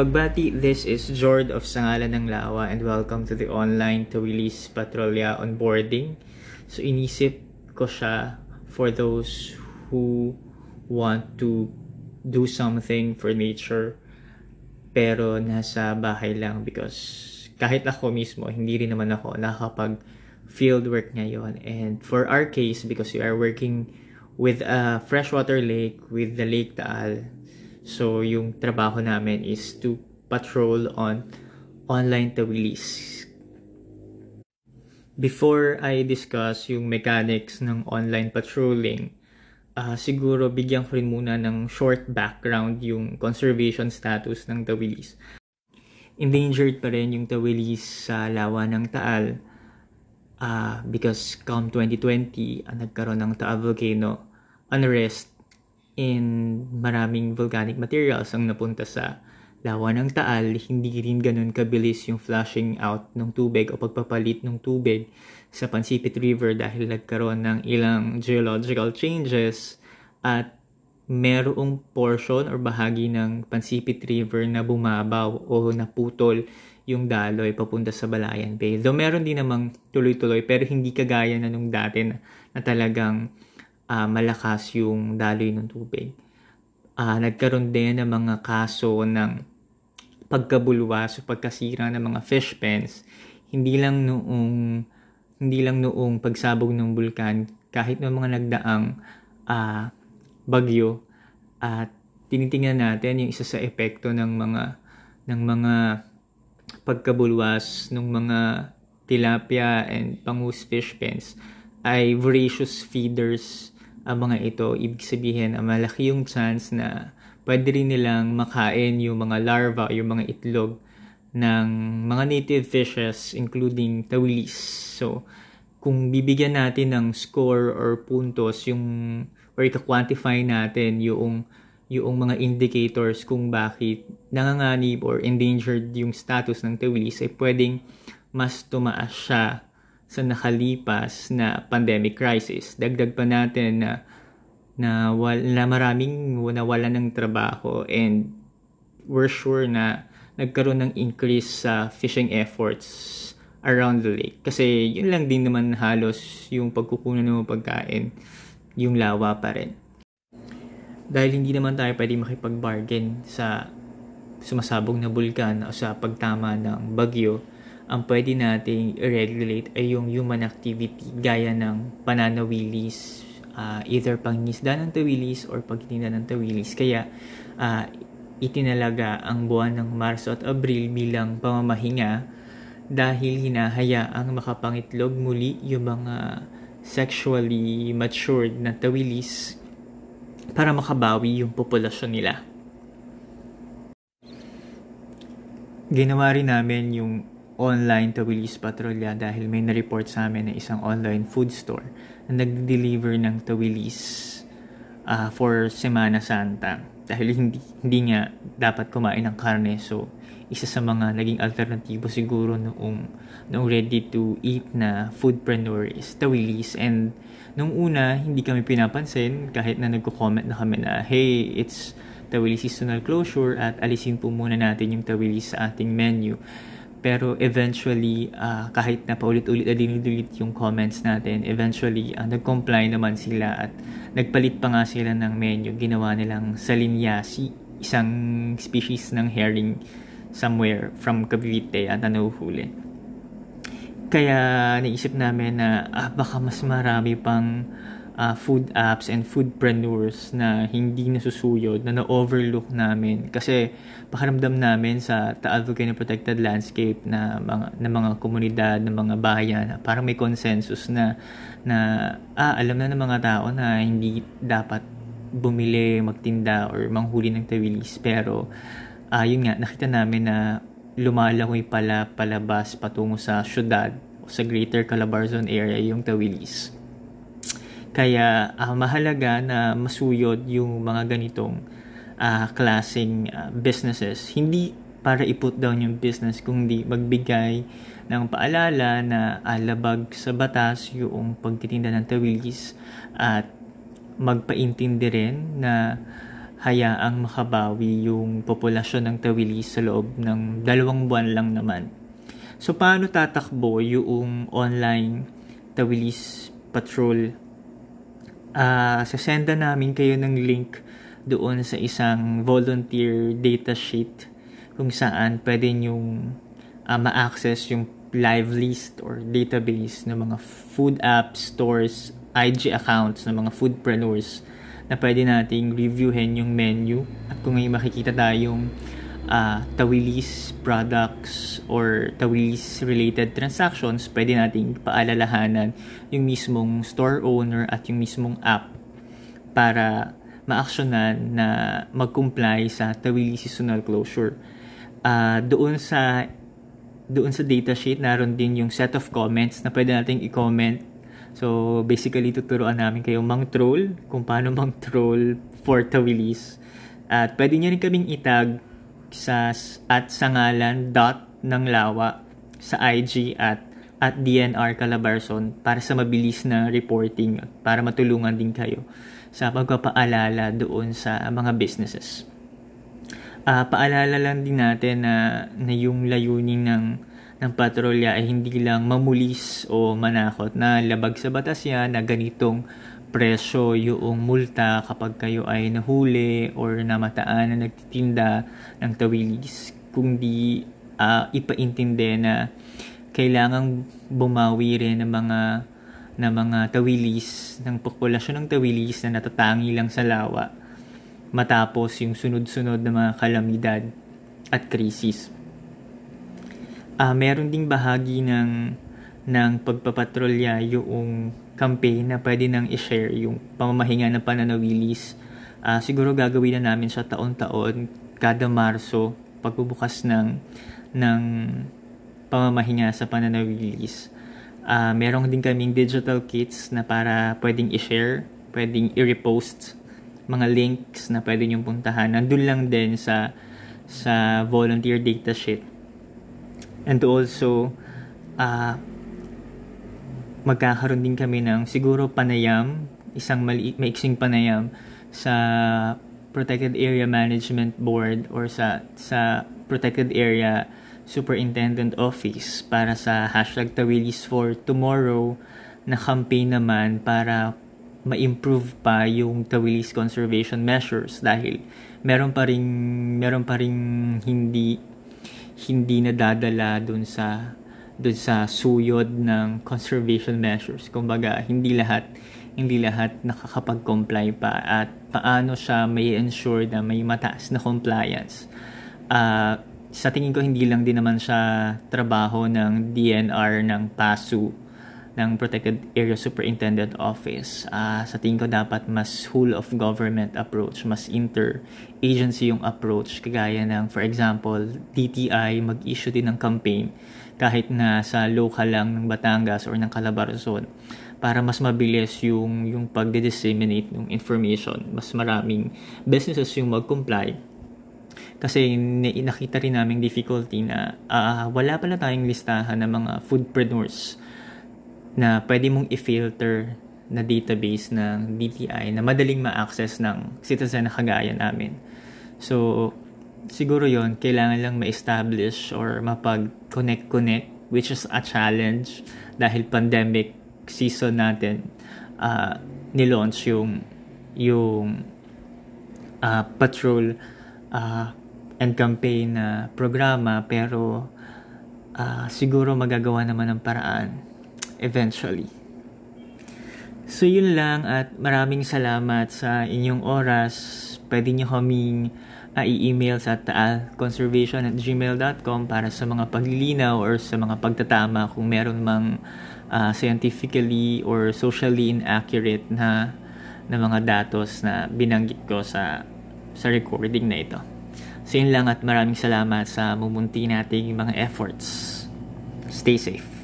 Pagbati, this is Jord of Sangalan ng Lawa and welcome to the online to release Patrolya onboarding. So inisip ko siya for those who want to do something for nature pero nasa bahay lang because kahit ako mismo, hindi rin naman ako nakakapag field work ngayon. And for our case, because we are working with a freshwater lake, with the Lake Taal, So, yung trabaho namin is to patrol on online tawilis. Before I discuss yung mechanics ng online patrolling, uh, siguro bigyan ko rin muna ng short background yung conservation status ng tawilis. Endangered pa rin yung tawilis sa lawa ng Taal uh, because come 2020, uh, nagkaroon ng Taal Volcano unrest in maraming volcanic materials ang napunta sa lawa ng Taal, hindi rin ganun kabilis yung flushing out ng tubig o pagpapalit ng tubig sa Pansipit River dahil nagkaroon ng ilang geological changes at merong portion or bahagi ng Pansipit River na bumabaw o naputol yung daloy papunta sa Balayan Bay. Though meron din namang tuloy-tuloy pero hindi kagaya na nung dati na, na talagang uh, malakas yung daloy ng tubig. Uh, nagkaroon din ng mga kaso ng pagkabulwas o pagkasira ng mga fish pens hindi lang noong hindi lang noong pagsabog ng bulkan kahit ng mga nagdaang uh, bagyo at tinitingnan natin yung isa sa epekto ng mga ng mga pagkabulwas ng mga tilapia and pangus fish pens ay voracious feeders ang mga ito, ibig sabihin, ang malaki yung chance na pwede rin nilang makain yung mga larva, yung mga itlog ng mga native fishes including tawilis. So, kung bibigyan natin ng score or puntos yung or i-quantify natin yung yung mga indicators kung bakit nanganganib or endangered yung status ng tawilis ay pwedeng mas tumaas siya sa nakalipas na pandemic crisis. Dagdag pa natin na na wala maraming nawala ng trabaho and we're sure na nagkaroon ng increase sa fishing efforts around the lake. Kasi yun lang din naman halos yung pagkukunan ng pagkain, yung lawa pa rin. Dahil hindi naman tayo pwede makipag-bargain sa sumasabog na bulkan o sa pagtama ng bagyo, ang pwede nating regulate ay yung human activity gaya ng pananawilis, uh, either pangingisda ng tawilis or pagtitinda ng tawilis. Kaya uh, itinalaga ang buwan ng Marso at Abril bilang pamamahinga dahil hinahayaang makapangitlog muli yung mga sexually matured na tawilis para makabawi yung populasyon nila. Ginawa rin namin yung online tawilis patrolya dahil may na-report sa amin na isang online food store na nag-deliver ng tawilis uh, for Semana Santa. Dahil hindi, hindi nga dapat kumain ng karne. So isa sa mga naging alternatibo siguro noong, noong ready to eat na foodpreneur is tawilis and nung una hindi kami pinapansin kahit na nagko-comment na kami na hey it's tawilis seasonal closure at alisin po muna natin yung tawilis sa ating menu pero eventually, uh, kahit na paulit-ulit na dinidelete yung comments natin, eventually, uh, nag-comply naman sila at nagpalit pa nga sila ng menu. Ginawa nilang salinyasi, isang species ng herring somewhere from Cavite at nahuhuli. Kaya naisip namin na ah, baka mas marami pang uh, food apps and foodpreneurs na hindi nasusuyod, na na-overlook namin. Kasi pakiramdam namin sa Taal Volcano Protected Landscape na mga, na mga komunidad, na mga bayan, parang may consensus na, na ah, alam na ng mga tao na hindi dapat bumili, magtinda, or manghuli ng tawilis. Pero, uh, yun nga, nakita namin na lumalangoy pala palabas patungo sa syudad sa Greater Calabarzon area yung tawilis. Kaya uh, mahalaga na masuyod yung mga ganitong uh, klaseng uh, businesses. Hindi para i-put down yung business, kundi magbigay ng paalala na alabag sa batas yung pagtitinda ng tawilis at magpaintindi rin na hayaang makabawi yung populasyon ng Tawilis sa loob ng dalawang buwan lang naman. So, paano tatakbo yung online Tawilis Patrol? Uh, sasenda namin kayo ng link doon sa isang volunteer data sheet kung saan pwede nyong uh, ma-access yung live list or database ng mga food apps, stores, IG accounts ng mga foodpreneurs na pwede nating reviewin yung menu. At kung may makikita tayong uh, tawilis products or tawilis related transactions, pwede nating paalalahanan yung mismong store owner at yung mismong app para ma-actionan na mag-comply sa tawilis seasonal closure. Uh, doon sa doon sa datasheet, naroon din yung set of comments na pwede nating i-comment. So, basically, tuturuan namin kayo mang-troll, kung paano mang-troll for Tawilis. At pwede nyo rin kaming itag sa at sangalan dot ng lawa sa IG at at DNR Calabarzon para sa mabilis na reporting para matulungan din kayo sa pagpapaalala doon sa mga businesses. Uh, paalala lang din natin na, na yung layunin ng, ng patrolya ay hindi lang mamulis o manakot na labag sa batas yan na ganitong presyo yung multa kapag kayo ay nahuli or namataan na nagtitinda ng tawilis kundi uh, ipaintindi na kailangang bumawi rin ng mga na mga tawilis ng populasyon ng tawilis na natatangi lang sa lawa matapos yung sunod-sunod na mga kalamidad at krisis. Uh, meron ding bahagi ng ng pagpapatrolya yung campaign na pwede nang i-share yung pamamahinga ng pananawilis. Uh, siguro gagawin na namin sa taon-taon kada Marso pagbubukas ng ng pamamahinga sa pananawilis. Uh, meron din kaming digital kits na para pwedeng i-share, pwedeng i-repost mga links na pwede nyo puntahan. Nandun lang din sa sa volunteer data sheet. And also, uh, magkakaroon din kami ng siguro panayam, isang maliit, maiksing panayam sa Protected Area Management Board or sa sa Protected Area Superintendent Office para sa hashtag Tawilis for Tomorrow na campaign naman para ma-improve pa yung Tawilis conservation measures dahil meron pa ring meron pa ring hindi hindi nadadala dun sa dun sa suyod ng conservation measures. Kumbaga, hindi lahat hindi lahat nakakapag-comply pa at paano siya may ensure na may mataas na compliance. Uh, sa tingin ko hindi lang din naman siya trabaho ng DNR ng PASU ng Protected Area Superintendent Office. Uh, sa tingin ko dapat mas whole of government approach, mas inter-agency yung approach. Kagaya ng, for example, DTI mag-issue din ng campaign kahit na sa local lang ng Batangas or ng Calabarzon para mas mabilis yung yung pagde-disseminate ng information. Mas maraming businesses yung mag-comply kasi nakita rin namin difficulty na uh, wala pala tayong listahan ng mga foodpreneurs na pwede mong i-filter na database ng DTI na madaling ma-access ng citizen na kagaya namin. So, siguro yon kailangan lang ma-establish or mapag-connect-connect which is a challenge dahil pandemic season natin uh, nilaunch yung yung uh, patrol uh, and campaign na uh, programa pero uh, siguro magagawa naman ng paraan eventually. So yun lang at maraming salamat sa inyong oras. Pwede nyo kaming uh, i-email sa taalconservation at gmail.com para sa mga paglilinaw or sa mga pagtatama kung meron mang uh, scientifically or socially inaccurate na na mga datos na binanggit ko sa sa recording na ito. So yun lang at maraming salamat sa mumunti nating mga efforts. Stay safe.